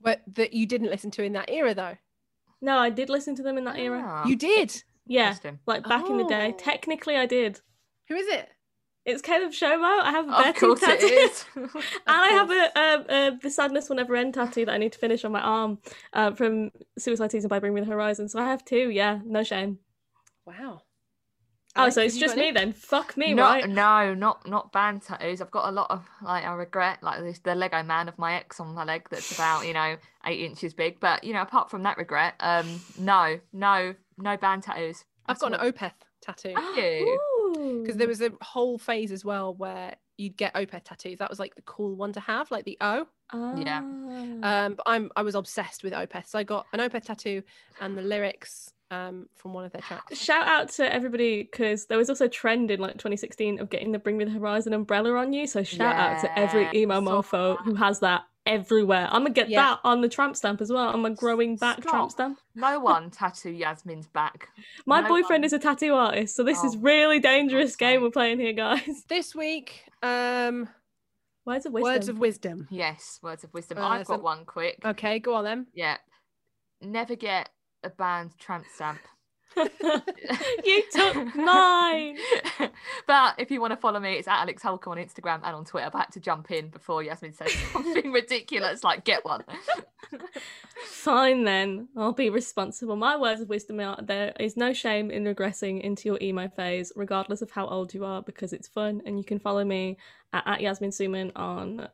But that you didn't listen to in that era though. No, I did listen to them in that era. Ah, You did. Yeah, like back in the day. Oh. Technically, I did. Who is it? It's Caleb Shomo. I have a Of Betty course tattoo. it is. [laughs] and I have a, a, a the sadness will never end tattoo that I need to finish on my arm uh, from Suicide Season by Bring Me the Horizon. So I have two. Yeah, no shame. Wow. Oh, Alex, so it's just me any? then. Fuck me, no, right? no, not not band tattoos. I've got a lot of like I regret like this, the Lego man of my ex on my leg that's about you know eight inches big. But you know, apart from that regret, um, no, no, no band tattoos. I've at got an all. Opeth tattoo Have you? [gasps] because there was a whole phase as well where you'd get Opeth tattoos. That was like the cool one to have, like the O. Yeah. Ah. Um, but I'm I was obsessed with Opeth, so I got an Opeth tattoo and the lyrics um from one of their tracks. Shout out to everybody because there was also a trend in like 2016 of getting the Bring Me the Horizon umbrella on you. So shout out to every Yeah, emo saw mofo that. who has that everywhere. I'm gonna get Yeah. that on the tramp stamp as well. On a growing back tramp stamp. No [laughs] one tattoo Yasmin's back. My No boyfriend one. is a tattoo artist, so this is Oh, really dangerous game sake. we're playing here, guys. [laughs] This week, um, Words of wisdom. words of wisdom. Yes, words of wisdom. Uh, I've got so- one quick. Okay, go on then. Yeah, never get a band tramp stamp. [laughs] you took mine. [laughs] but if you want to follow me, it's at Alex Hulk on Instagram and on Twitter. But I had to jump in before Yasmin says [laughs] something ridiculous like get one. Fine then, I'll be responsible. My words of wisdom are there is no shame in regressing into your emo phase, regardless of how old you are, because it's fun. And you can follow me at, at Yasmin Suman on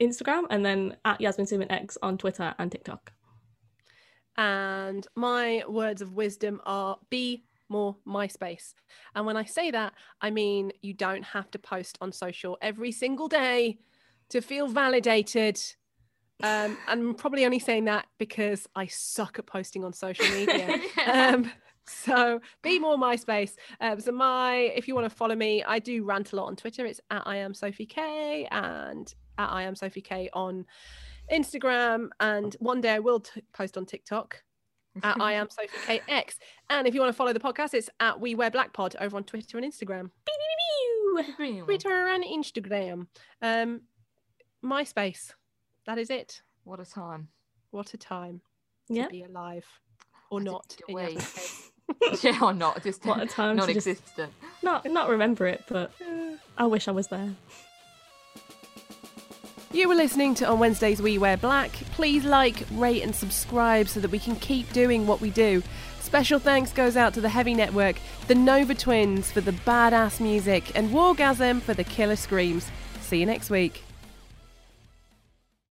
Instagram and then at Yasmin Suman X on Twitter and TikTok. And my words of wisdom are be more MySpace. And when I say that, I mean you don't have to post on social every single day to feel validated. Um, and I'm probably only saying that because I suck at posting on social media. [laughs] [laughs] um, so be more MySpace. Um, so my, if you want to follow me, I do rant a lot on Twitter. It's at I am Sophie K and at I am Sophie K on Instagram. And one day I will t- post on TikTok [laughs] at I am Sophie KX. And if you want to follow the podcast, it's at We Wear Black Pod over on Twitter and Instagram. Twitter and Instagram. Um, MySpace. That is it. What a time. What a time to Yeah. be alive or What not. in way. Yasmin's. Yeah, or not, just What a time to just- non-existent. Not not remember it, but [sighs] I wish I was there. You were listening to On Wednesdays We Wear Black. Please like, rate, and subscribe so that we can keep doing what we do. Special thanks goes out to the Heavy Network, the Nova Twins for the badass music, and Wargasm for the killer screams. See you next week.